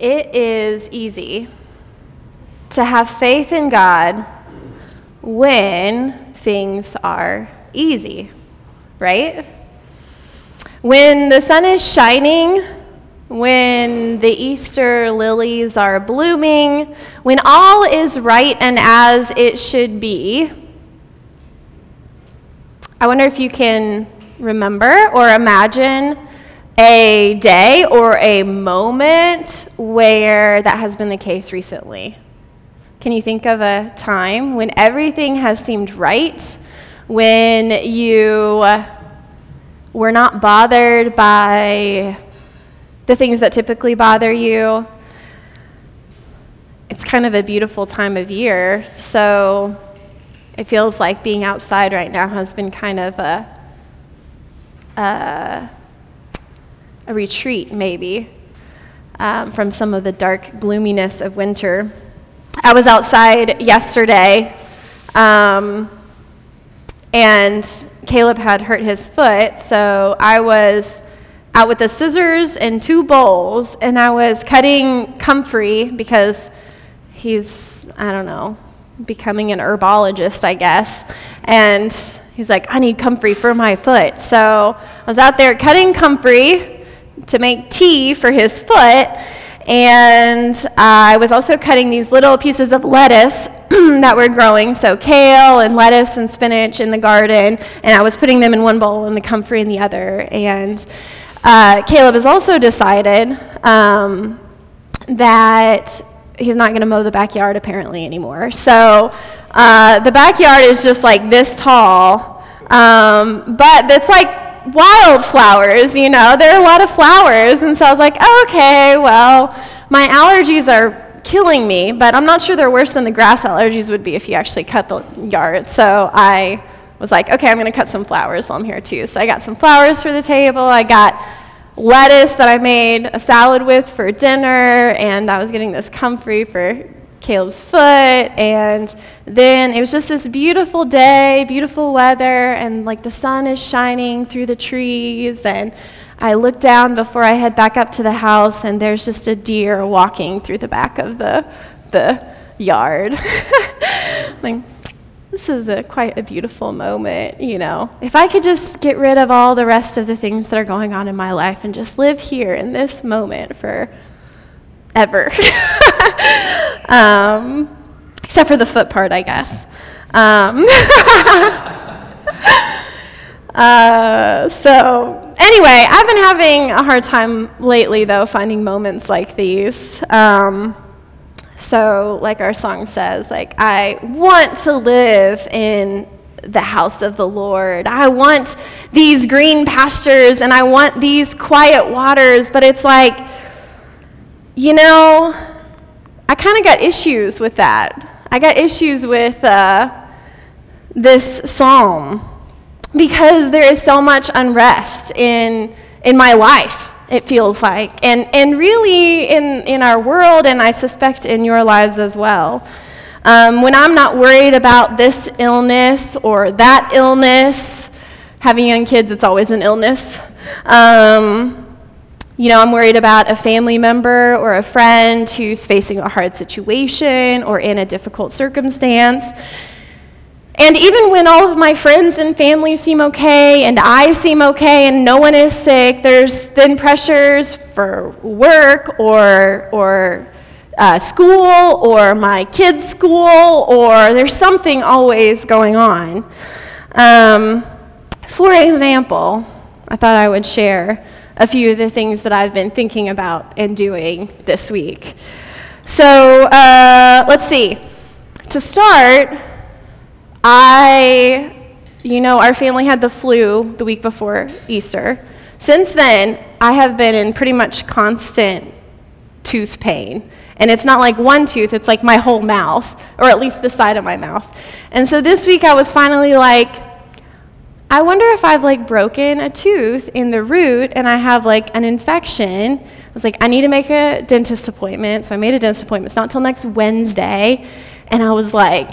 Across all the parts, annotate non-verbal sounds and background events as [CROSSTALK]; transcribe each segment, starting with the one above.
it is easy to have faith in God when things are easy, right? When the sun is shining, when the Easter lilies are blooming, when all is right and as it should be. I wonder if you can remember or imagine a day or a moment where that has been the case recently. Can you think of a time when everything has seemed right, when you were not bothered by the things that typically bother you? It's kind of a beautiful time of year, so it feels like being outside right now has been kind of a, a, a retreat, maybe, um, from some of the dark gloominess of winter. I was outside yesterday, um, and Caleb had hurt his foot, so I was out with the scissors and two bowls, and I was cutting comfrey because he's, I don't know, becoming an herbologist, I guess. And he's like, I need comfrey for my foot. So I was out there cutting comfrey to make tea for his foot. And I was also cutting these little pieces of lettuce [CLEARS THROAT] that were growing, so kale and lettuce and spinach in the garden, and I was putting them in one bowl and the comfrey in the other. And uh, Caleb has also decided um, that he's not going to mow the backyard apparently anymore. So uh, the backyard is just like this tall, um, but it's like wildflowers, you know, there are a lot of flowers. And so I was like, oh, okay, well, my allergies are killing me, but I'm not sure they're worse than the grass allergies would be if you actually cut the yard. So I was like, okay, I'm going to cut some flowers while I'm here too. So I got some flowers for the table. I got lettuce that I made a salad with for dinner, and I was getting this comfrey for Caleb's foot. And then it was just this beautiful day, beautiful weather, and like the sun is shining through the trees. And I look down before I head back up to the house, and there's just a deer walking through the back of the, the yard. [LAUGHS] like, this is a, quite a beautiful moment, you know. If I could just get rid of all the rest of the things that are going on in my life and just live here in this moment for ever. [LAUGHS] um, except for the foot part, I guess. Um, [LAUGHS] uh, so, anyway, I've been having a hard time lately, though, finding moments like these. Um, so, like our song says, like, I want to live in the house of the Lord. I want these green pastures and I want these quiet waters, but it's like, you know, I kind of got issues with that. I got issues with uh, this psalm because there is so much unrest in, in my life, it feels like, and, and really in, in our world, and I suspect in your lives as well. Um, when I'm not worried about this illness or that illness, having young kids, it's always an illness. Um, you know, I'm worried about a family member or a friend who's facing a hard situation or in a difficult circumstance. And even when all of my friends and family seem okay and I seem okay and no one is sick, there's then pressures for work or, or uh, school or my kids' school or there's something always going on. Um, for example, I thought I would share a few of the things that I've been thinking about and doing this week. So uh, let's see. To start, I, you know, our family had the flu the week before Easter. Since then, I have been in pretty much constant tooth pain. And it's not like one tooth, it's like my whole mouth, or at least the side of my mouth. And so this week I was finally like, I wonder if I've like broken a tooth in the root and I have like an infection. I was like, I need to make a dentist appointment. So I made a dentist appointment. It's not until next Wednesday. And I was like,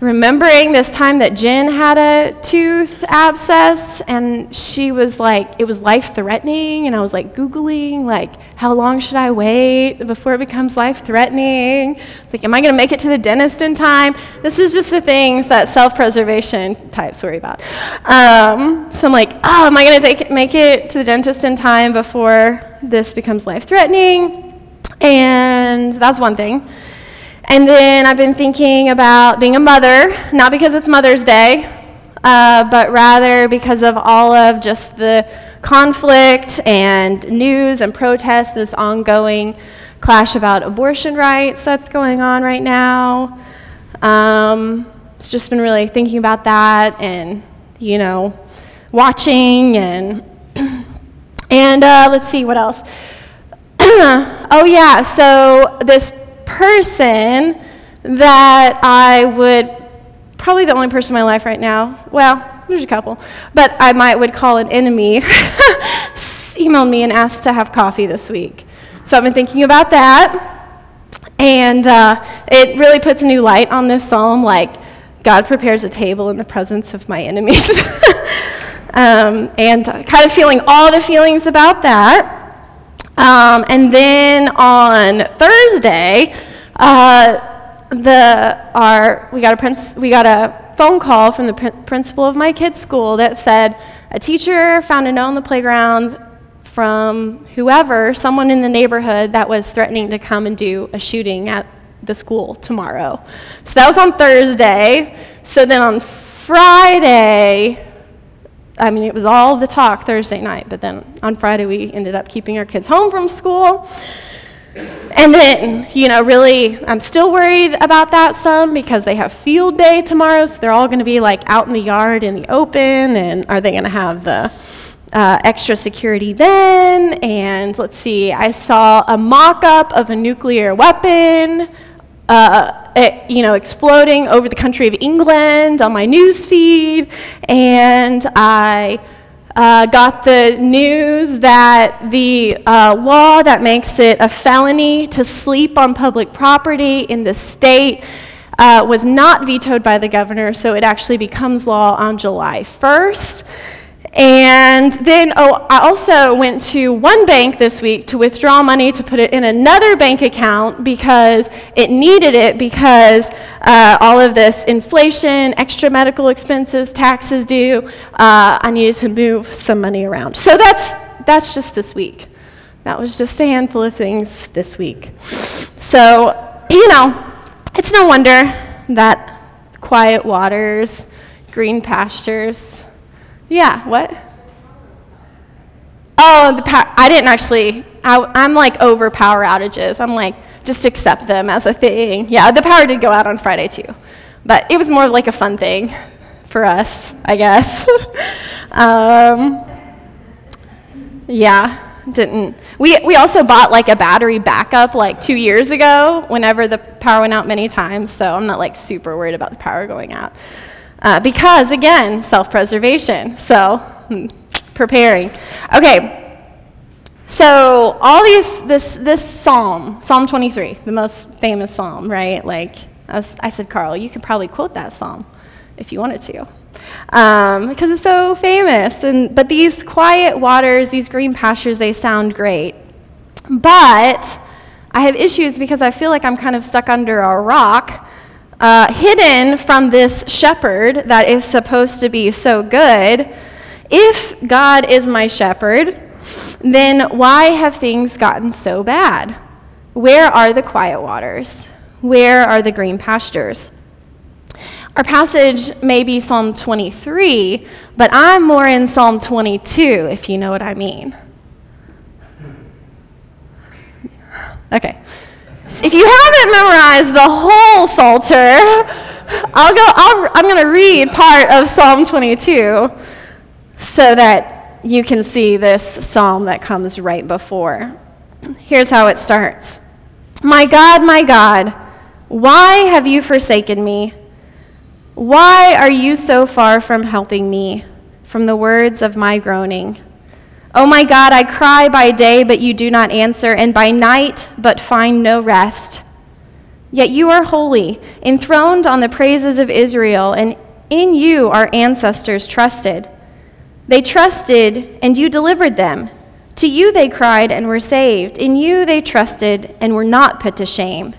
remembering this time that Jen had a tooth abscess and she was like, it was life threatening. And I was like, Googling, like, how long should I wait before it becomes life threatening? Like, am I going to make it to the dentist in time? This is just the things that self preservation types worry about. Um, so I'm like, oh, am I going to make it to the dentist in time before this becomes life threatening? And that's one thing. And then I've been thinking about being a mother, not because it's Mother's Day, uh, but rather because of all of just the conflict and news and protests, this ongoing clash about abortion rights that's going on right now. Um, it's just been really thinking about that and, you know, watching and, [CLEARS THROAT] and uh, let's see what else. [CLEARS THROAT] oh, yeah, so this person that I would, probably the only person in my life right now, well, there's a couple, but I might would call an enemy, [LAUGHS] emailed me and asked to have coffee this week. So I've been thinking about that. And uh, it really puts a new light on this psalm, like, God prepares a table in the presence of my enemies. [LAUGHS] um, and kind of feeling all the feelings about that. Um, and then on Thursday, uh, the, our, we, got a prince, we got a phone call from the pr- principal of my kid's school that said a teacher found a note on the playground from whoever, someone in the neighborhood that was threatening to come and do a shooting at the school tomorrow. So that was on Thursday. So then on Friday, I mean, it was all the talk Thursday night, but then on Friday we ended up keeping our kids home from school. And then, you know, really, I'm still worried about that some because they have field day tomorrow, so they're all going to be like out in the yard in the open, and are they going to have the uh, extra security then? And let's see, I saw a mock up of a nuclear weapon uh, it, you know, exploding over the country of England on my news feed, and I uh, got the news that the uh, law that makes it a felony to sleep on public property in the state uh, was not vetoed by the governor, so it actually becomes law on July 1st. And then, oh, I also went to one bank this week to withdraw money to put it in another bank account because it needed it because uh, all of this inflation, extra medical expenses, taxes due, uh, I needed to move some money around. So that's, that's just this week. That was just a handful of things this week. So, you know, it's no wonder that quiet waters, green pastures, yeah, what? Oh, the power, I didn't actually, I, am like over power outages. I'm like, just accept them as a thing. Yeah, the power did go out on Friday too. But it was more like a fun thing for us, I guess. [LAUGHS] um, yeah, didn't. We, we also bought like a battery backup like two years ago whenever the power went out many times, so I'm not like super worried about the power going out. Uh, because, again, self preservation. So, hmm, preparing. Okay, so all these, this, this psalm, Psalm 23, the most famous psalm, right? Like, I, I said, Carl, you could probably quote that psalm if you wanted to. Um, because it's so famous. And, but these quiet waters, these green pastures, they sound great. But I have issues because I feel like I'm kind of stuck under a rock uh, hidden from this shepherd that is supposed to be so good. If God is my shepherd, then why have things gotten so bad? Where are the quiet waters? Where are the green pastures? Our passage may be Psalm 23, but I'm more in Psalm 22, if you know what I mean. Okay. If you haven't memorized the whole Psalter, I'll go, I'll, I'm going to read part of Psalm 22 so that you can see this psalm that comes right before. Here's how it starts My God, my God, why have you forsaken me? Why are you so far from helping me, from the words of my groaning? Oh my God, I cry by day, but you do not answer, and by night, but find no rest. Yet you are holy, enthroned on the praises of Israel, and in you our ancestors trusted. They trusted, and you delivered them. To you they cried and were saved. In you they trusted and were not put to shame.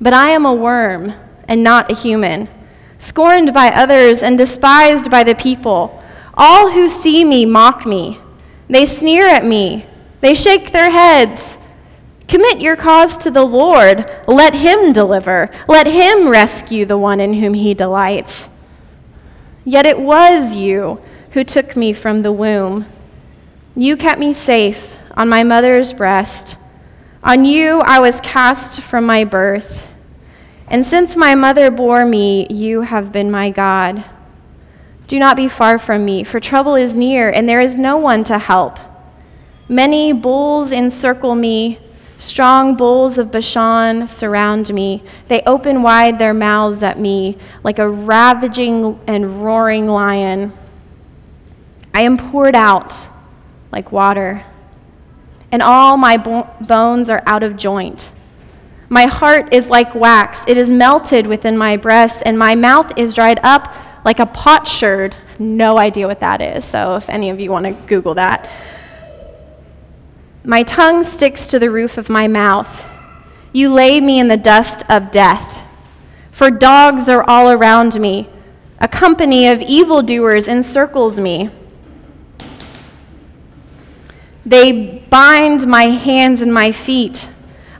But I am a worm and not a human, scorned by others and despised by the people. All who see me mock me. They sneer at me. They shake their heads. Commit your cause to the Lord. Let him deliver. Let him rescue the one in whom he delights. Yet it was you who took me from the womb. You kept me safe on my mother's breast. On you I was cast from my birth. And since my mother bore me, you have been my God. Do not be far from me, for trouble is near, and there is no one to help. Many bulls encircle me Strong bulls of Bashan surround me. They open wide their mouths at me like a ravaging and roaring lion. I am poured out like water, and all my bo- bones are out of joint. My heart is like wax, it is melted within my breast, and my mouth is dried up like a potsherd. No idea what that is, so if any of you want to Google that. My tongue sticks to the roof of my mouth. You lay me in the dust of death. For dogs are all around me. A company of evildoers encircles me. They bind my hands and my feet.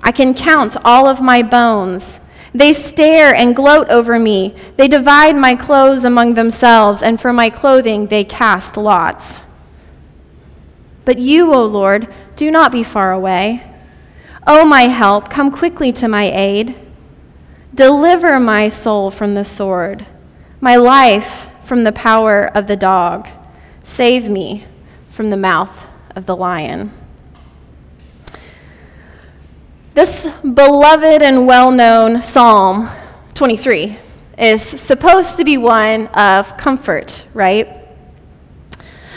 I can count all of my bones. They stare and gloat over me. They divide my clothes among themselves, and for my clothing they cast lots. But you, O Lord, do not be far away. O my help, come quickly to my aid. Deliver my soul from the sword, my life from the power of the dog. Save me from the mouth of the lion. This beloved and well known Psalm 23 is supposed to be one of comfort, right?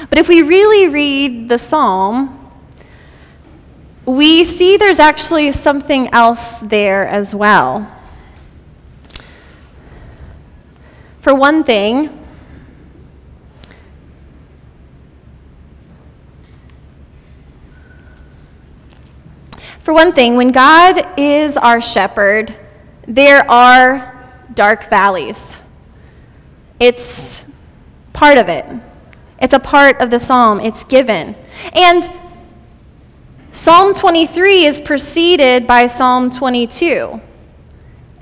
But if we really read the psalm, we see there's actually something else there as well. For one thing, For one thing, when God is our shepherd, there are dark valleys. It's part of it. It's a part of the psalm, it's given. And Psalm 23 is preceded by Psalm 22.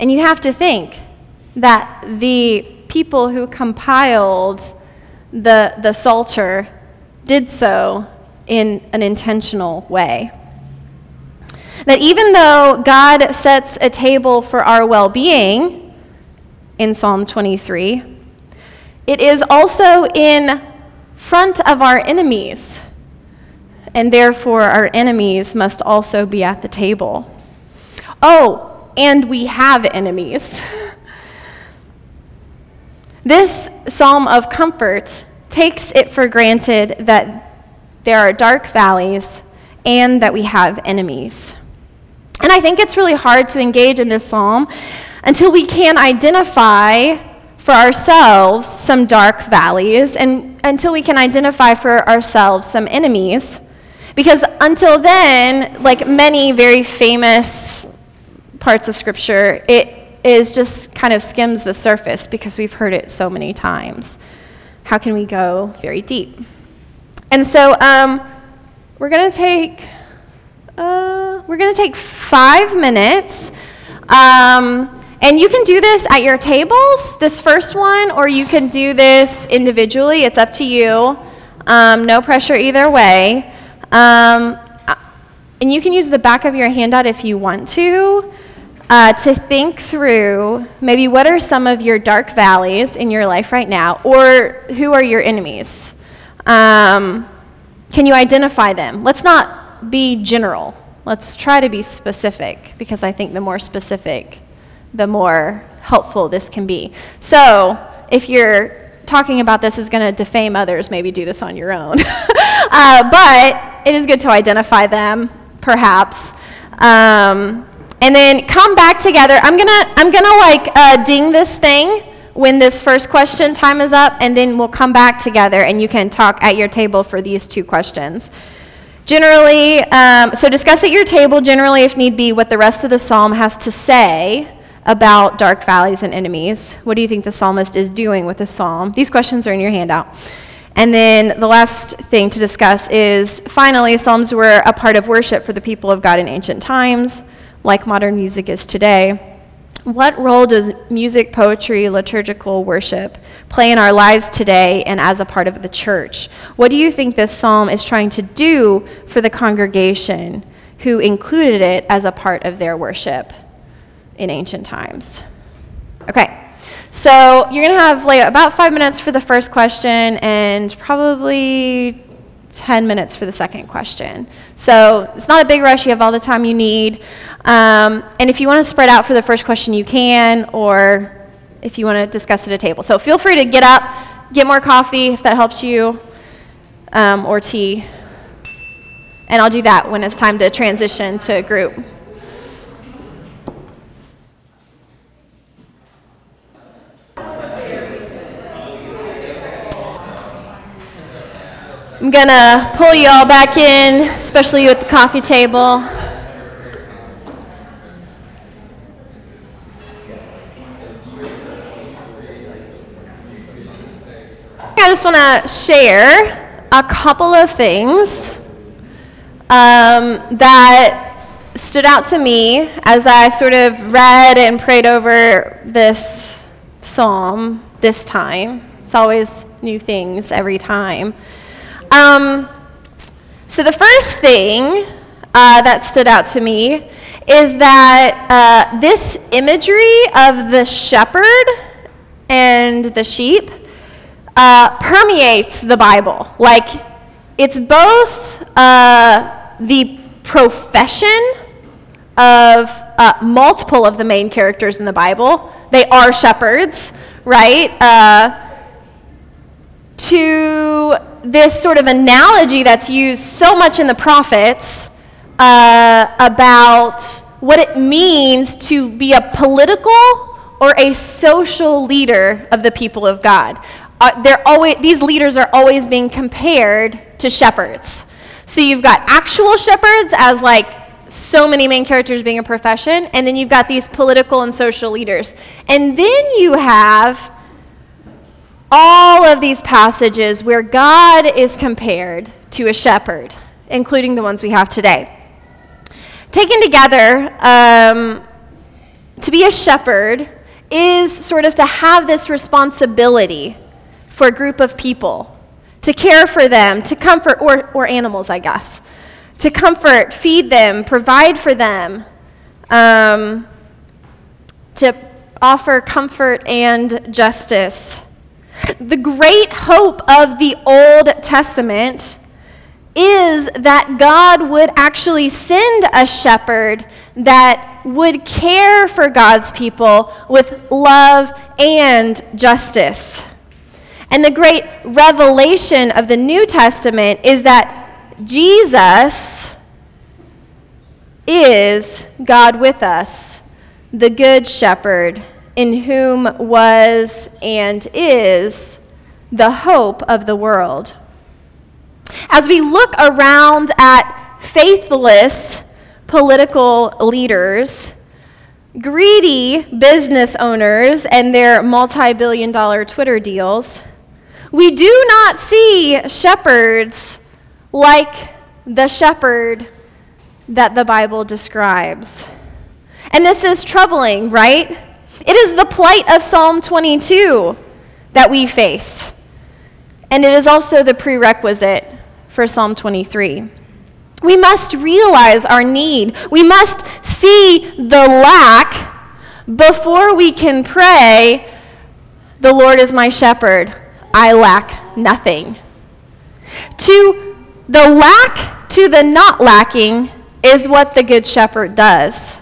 And you have to think that the people who compiled the, the Psalter did so in an intentional way. That even though God sets a table for our well being in Psalm 23, it is also in front of our enemies. And therefore, our enemies must also be at the table. Oh, and we have enemies. [LAUGHS] This psalm of comfort takes it for granted that there are dark valleys and that we have enemies. And I think it's really hard to engage in this psalm until we can identify for ourselves some dark valleys and until we can identify for ourselves some enemies. Because until then, like many very famous parts of Scripture, it is just kind of skims the surface because we've heard it so many times. How can we go very deep? And so um, we're going to take uh, we're going to take five minutes. Um, and you can do this at your tables, this first one, or you can do this individually. It's up to you. Um, no pressure either way. Um, and you can use the back of your handout if you want to. Uh, to think through maybe what are some of your dark valleys in your life right now, or who are your enemies? Um, can you identify them? Let's not be general. Let's try to be specific because I think the more specific, the more helpful this can be. So, if you're talking about this is going to defame others, maybe do this on your own. [LAUGHS] uh, but it is good to identify them, perhaps. Um, and then come back together. I'm gonna I'm gonna like uh, ding this thing when this first question time is up, and then we'll come back together and you can talk at your table for these two questions. Generally, um, so discuss at your table, generally, if need be, what the rest of the psalm has to say about dark valleys and enemies. What do you think the psalmist is doing with the psalm? These questions are in your handout. And then the last thing to discuss is finally, psalms were a part of worship for the people of God in ancient times, like modern music is today. What role does music, poetry, liturgical worship play in our lives today and as a part of the church? What do you think this psalm is trying to do for the congregation who included it as a part of their worship in ancient times? Okay, so you're going to have like about five minutes for the first question and probably 10 minutes for the second question. So it's not a big rush. You have all the time you need. Um, and if you want to spread out for the first question, you can, or if you want to discuss at a table. So feel free to get up, get more coffee if that helps you, um, or tea. And I'll do that when it's time to transition to a group. I'm gonna pull you all back in, especially you at the coffee table. I just want to share a couple of things um, that stood out to me as I sort of read and prayed over this psalm this time. It's always new things every time. Um, so, the first thing uh, that stood out to me is that uh, this imagery of the shepherd and the sheep uh, permeates the Bible. Like, it's both uh, the profession of uh, multiple of the main characters in the Bible, they are shepherds, right? Uh, to this sort of analogy that's used so much in the prophets uh, about what it means to be a political or a social leader of the people of God. Uh, they're always, these leaders are always being compared to shepherds. So you've got actual shepherds as like so many main characters being a profession, and then you've got these political and social leaders. And then you have all of these passages where God is compared to a shepherd, including the ones we have today. Taken together, um, to be a shepherd is sort of to have this responsibility for a group of people, to care for them, to comfort, or, or animals, I guess, to comfort, feed them, provide for them, um, to offer comfort and justice. The great hope of the Old Testament is that God would actually send a shepherd that would care for God's people with love and justice. And the great revelation of the New Testament is that Jesus is God with us, the Good Shepherd in whom was and is the hope of the world. As we look around at faithless political leaders, greedy business owners, and their multi billion dollar Twitter deals, we do not see shepherds like the shepherd that the Bible describes. And this is troubling, right? It is the plight of Psalm 22 that we face. And it is also the prerequisite for Psalm 23. We must realize our need. We must see the lack before we can pray, The Lord is my shepherd, I lack nothing. To the lack to the not lacking is what the Good Shepherd does.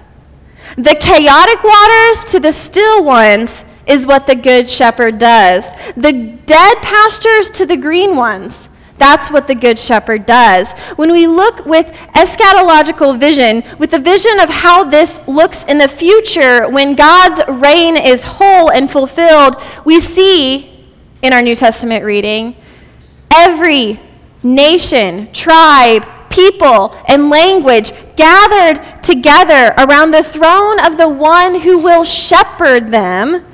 The chaotic waters to the still ones is what the good shepherd does. The dead pastures to the green ones. That's what the Good Shepherd does. When we look with eschatological vision, with the vision of how this looks in the future when God's reign is whole and fulfilled, we see in our New Testament reading every nation, tribe, people, and language gathered together around the throne of the one who will shepherd them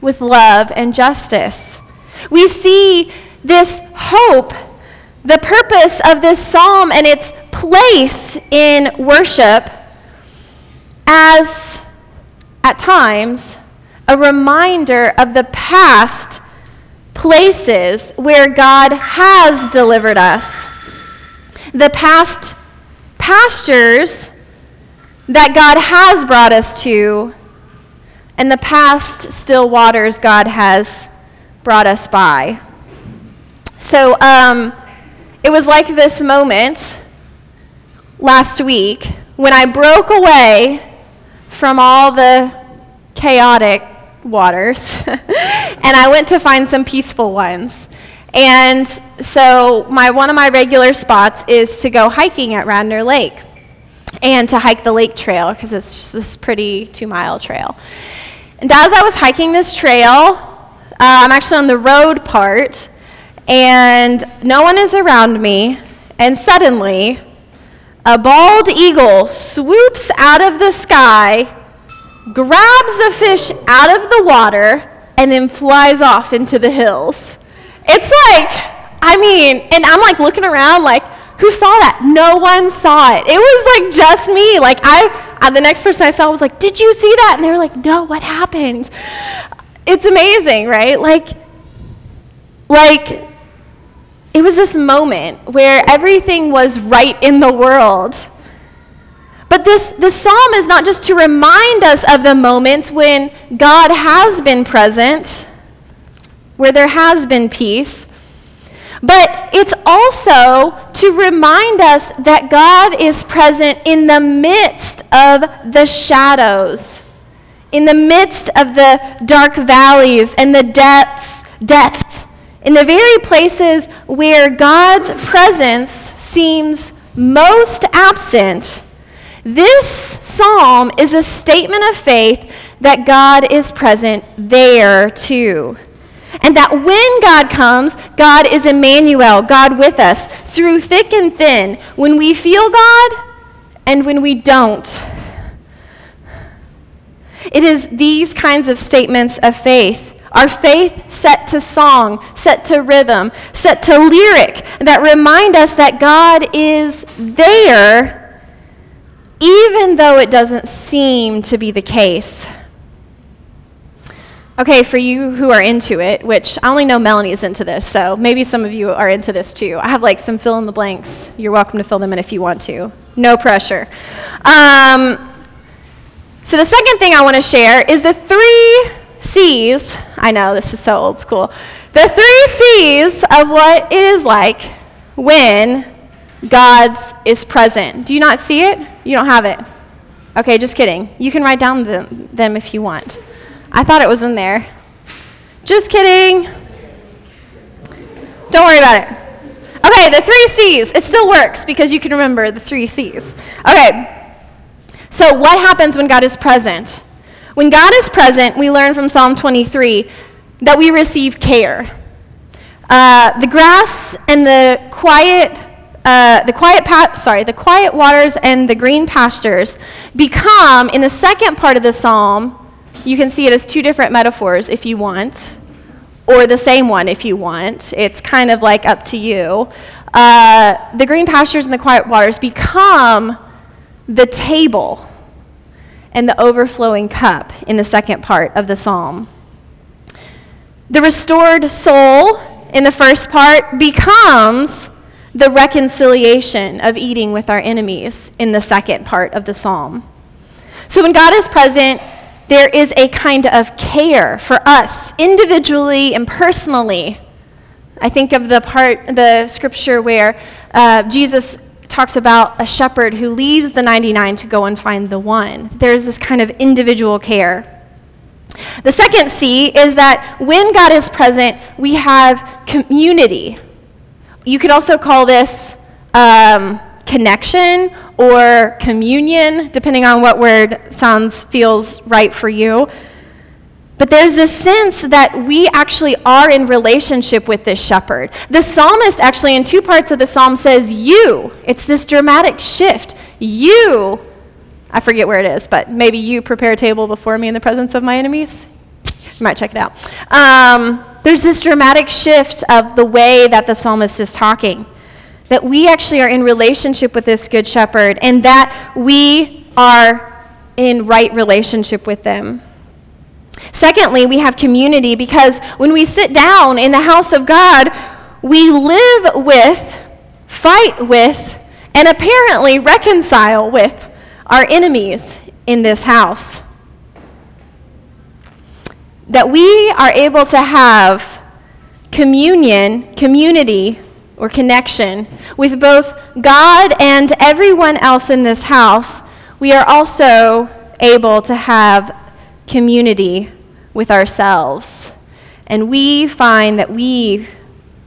with love and justice. We see this hope, the purpose of this psalm and its place in worship as, at times, a reminder of the past places where God has delivered us, the past pastures that God has brought us to, and the past still waters God has brought us by. So um, it was like this moment last week when I broke away from all the chaotic waters [LAUGHS] and I went to find some peaceful ones. And so my one of my regular spots is to go hiking at Radnor Lake and to hike the lake trail because it's this pretty two mile trail. And as I was hiking this trail, uh, I'm actually on the road part, and no one is around me, and suddenly a bald eagle swoops out of the sky, grabs a fish out of the water, and then flies off into the hills. It's like, I mean, and I'm like looking around like, who saw that? No one saw it. It was like just me. Like I, I the next person I saw was like, "Did you see that?" And they were like, "No, what happened?" It's amazing, right? Like like it was this moment where everything was right in the world. But this, this psalm is not just to remind us of the moments when God has been present, where there has been peace, but it's also to remind us that God is present in the midst of the shadows, in the midst of the dark valleys and the depths, depths in the very places where God's presence seems most absent, this psalm is a statement of faith that God is present there too. And that when God comes, God is Emmanuel, God with us, through thick and thin, when we feel God and when we don't. It is these kinds of statements of faith our faith set to song, set to rhythm, set to lyric that remind us that God is there, even though it doesn't seem to be the case. Okay, for you who are into it, which I only know Melanie is into this, so maybe some of you are into this too. I have like some fill in the blanks. You're welcome to fill them in if you want to. No pressure. Um, so, the second thing I want to share is the three C's, I know this is so old school, the three C's of what it is like when God's is present. Do you not see it? You don't have it. Okay, just kidding. You can write down them, them if you want. I thought it was in there. Just kidding. Don't worry about it. Okay, the three C's. It still works because you can remember the three C's. Okay, so what happens when God is present? When God is present, we learn from Psalm 23 that we receive care. Uh, the grass and the quiet, uh, the quiet pa- sorry, the quiet waters and the green pastures become in the second part of the psalm. You can see it as two different metaphors if you want, or the same one if you want. It's kind of like up to you. Uh, the green pastures and the quiet waters become the table and the overflowing cup in the second part of the psalm. The restored soul in the first part becomes the reconciliation of eating with our enemies in the second part of the psalm. So when God is present, there is a kind of care for us individually and personally. I think of the part, the scripture where uh, Jesus talks about a shepherd who leaves the 99 to go and find the one. There's this kind of individual care. The second C is that when God is present, we have community. you could also call this um, connection or communion, depending on what word sounds feels right for you. But there's this sense that we actually are in relationship with this shepherd. The psalmist, actually, in two parts of the psalm, says, You. It's this dramatic shift. You, I forget where it is, but maybe you prepare a table before me in the presence of my enemies. You might check it out. Um, there's this dramatic shift of the way that the psalmist is talking. That we actually are in relationship with this good shepherd and that we are in right relationship with them. Secondly, we have community because when we sit down in the house of God, we live with, fight with, and apparently reconcile with our enemies in this house. That we are able to have communion, community, or connection with both God and everyone else in this house, we are also able to have community with ourselves. And we find that we,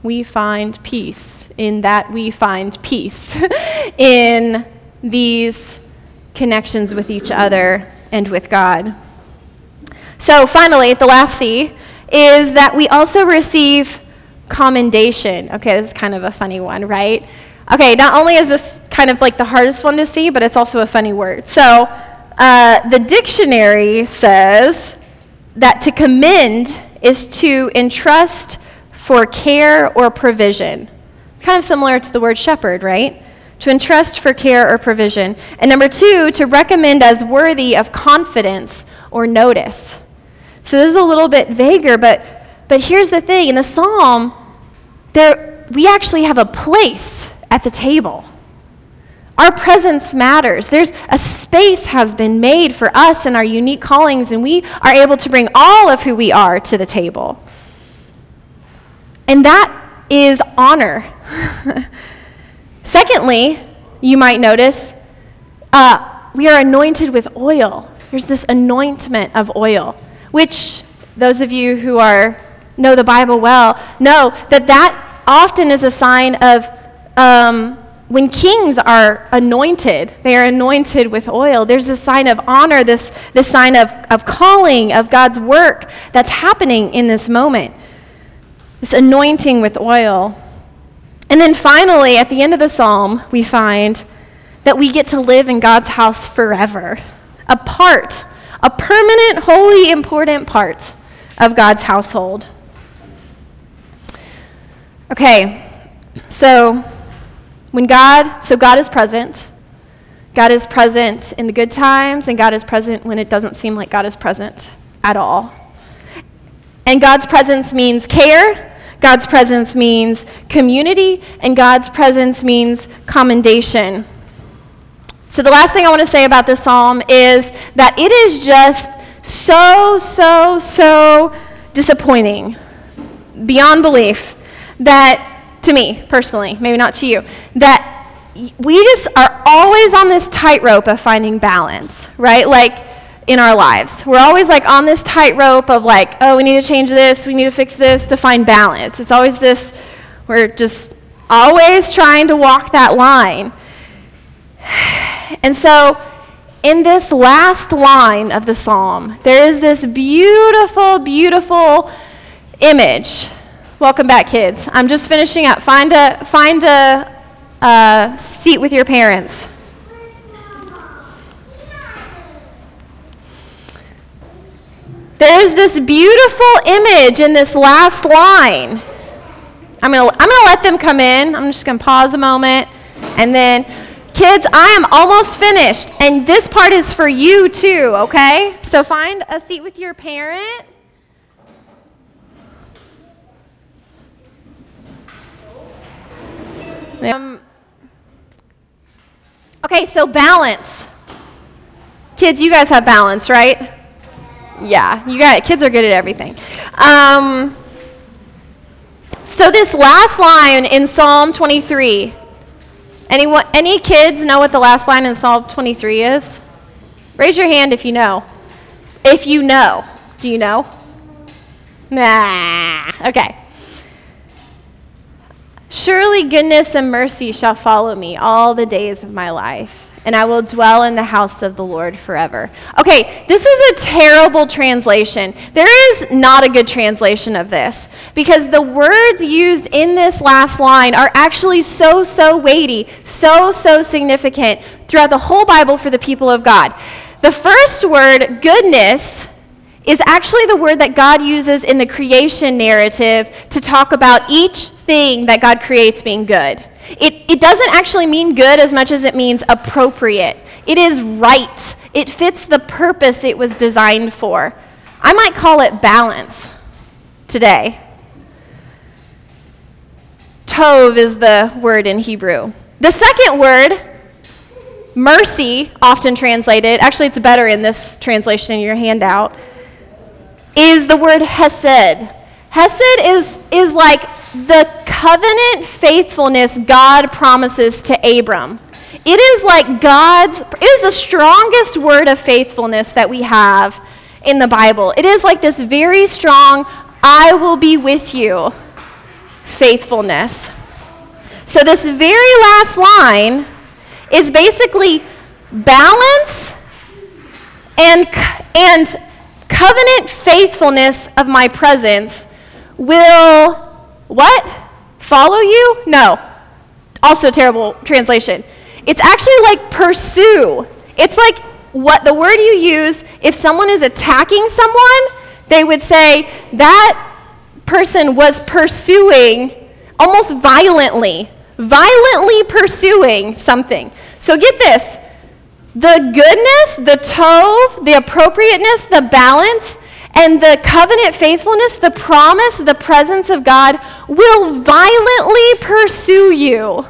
we find peace in that we find peace [LAUGHS] in these connections with each other and with God. So, finally, the last C is that we also receive commendation. Okay, this is kind of a funny one, right? Okay, not only is this kind of like the hardest one to see, but it's also a funny word. So, uh, the dictionary says that to commend is to entrust for care or provision. It's kind of similar to the word shepherd, right? To entrust for care or provision. And number two, to recommend as worthy of confidence or notice. So this is a little bit vaguer, but, but here's the thing in the psalm, there, we actually have a place at the table. Our presence matters. There's a space has been made for us and our unique callings, and we are able to bring all of who we are to the table. And that is honor. [LAUGHS] Secondly, you might notice uh, we are anointed with oil. There's this anointment of oil, which those of you who are know the Bible well know that that often is a sign of um, when kings are anointed, they are anointed with oil. There's a sign of honor, this, this sign of, of calling, of God's work that's happening in this moment. This anointing with oil. And then finally, at the end of the psalm, we find that we get to live in God's house forever. A part, a permanent, holy, important part of God's household. Okay, so when God, so God is present. God is present in the good times, and God is present when it doesn't seem like God is present at all. And God's presence means care, God's presence means community, and God's presence means commendation. So, the last thing I want to say about this psalm is that it is just so, so, so disappointing, beyond belief, that to me personally, maybe not to you, that we just are always on this tightrope of finding balance, right? Like in our lives. We're always like on this tightrope of like, oh, we need to change this, we need to fix this to find balance. It's always this, we're just always trying to walk that line. [SIGHS] And so, in this last line of the psalm, there is this beautiful, beautiful image Welcome back, kids. I'm just finishing up. Find a, find a, a seat with your parents. There is this beautiful image in this last line. I'm going to I'm going to let them come in. I'm just going to pause a moment. And then, kids, I am almost finished. And this part is for you too, okay? So find a seat with your parent. Um, okay, so balance. Kids, you guys have balance, right? Yeah, you got it. kids are good at everything. Um, so this last line in Psalm 23. Anyone, any kids know what the last line in Psalm 23 is? Raise your hand if you know. If you know. Do you know? Nah. Okay. Surely goodness and mercy shall follow me all the days of my life and I will dwell in the house of the Lord forever. Okay, this is a terrible translation. There is not a good translation of this because the words used in this last line are actually so, so weighty, so, so significant throughout the whole Bible for the people of God. The first word, goodness, is actually the word that God uses in the creation narrative to talk about each thing that God creates being good. It, it doesn't actually mean good as much as it means appropriate. It is right. It fits the purpose it was designed for. I might call it balance today. Tov is the word in Hebrew. The second word, mercy, often translated, actually, it's better in this translation in your handout, is the word hesed. Hesed is, is like the covenant faithfulness God promises to Abram. It is like God's, it is the strongest word of faithfulness that we have in the Bible. It is like this very strong, I will be with you faithfulness. So, this very last line is basically balance and, and covenant faithfulness of my presence will what? Follow you? No. Also, terrible translation. It's actually like pursue. It's like what the word you use if someone is attacking someone, they would say that person was pursuing almost violently, violently pursuing something. So get this the goodness, the tov, the appropriateness, the balance and the covenant faithfulness, the promise, the presence of God will violently pursue you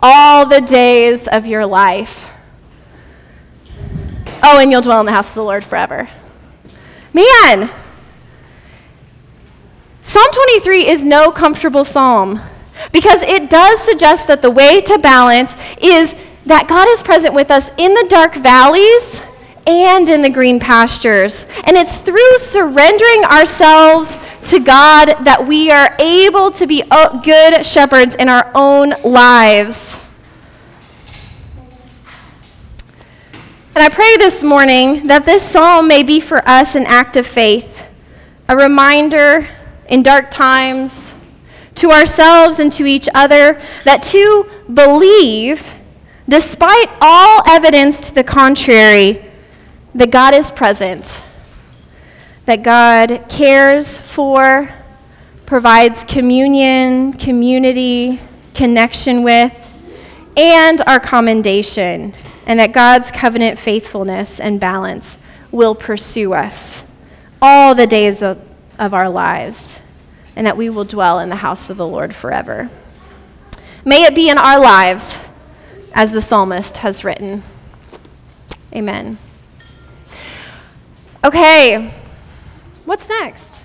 all the days of your life. Oh, and you'll dwell in the house of the Lord forever. Man, Psalm 23 is no comfortable psalm because it does suggest that the way to balance is that God is present with us in the dark valleys and in the green pastures. And it's through surrendering ourselves to God that we are able to be uh, good shepherds in our own lives. And I pray this morning that this psalm may be for us an act of faith, a reminder in dark times to ourselves and to each other that to believe, despite all evidence to the contrary, that God is present, that God cares for, provides communion, community, connection with, and our commendation, and that God's covenant faithfulness and balance will pursue us all the days of, of our lives, and that we will dwell in the house of the Lord forever. May it be in our lives as the psalmist has written. Amen. Okay, what's next?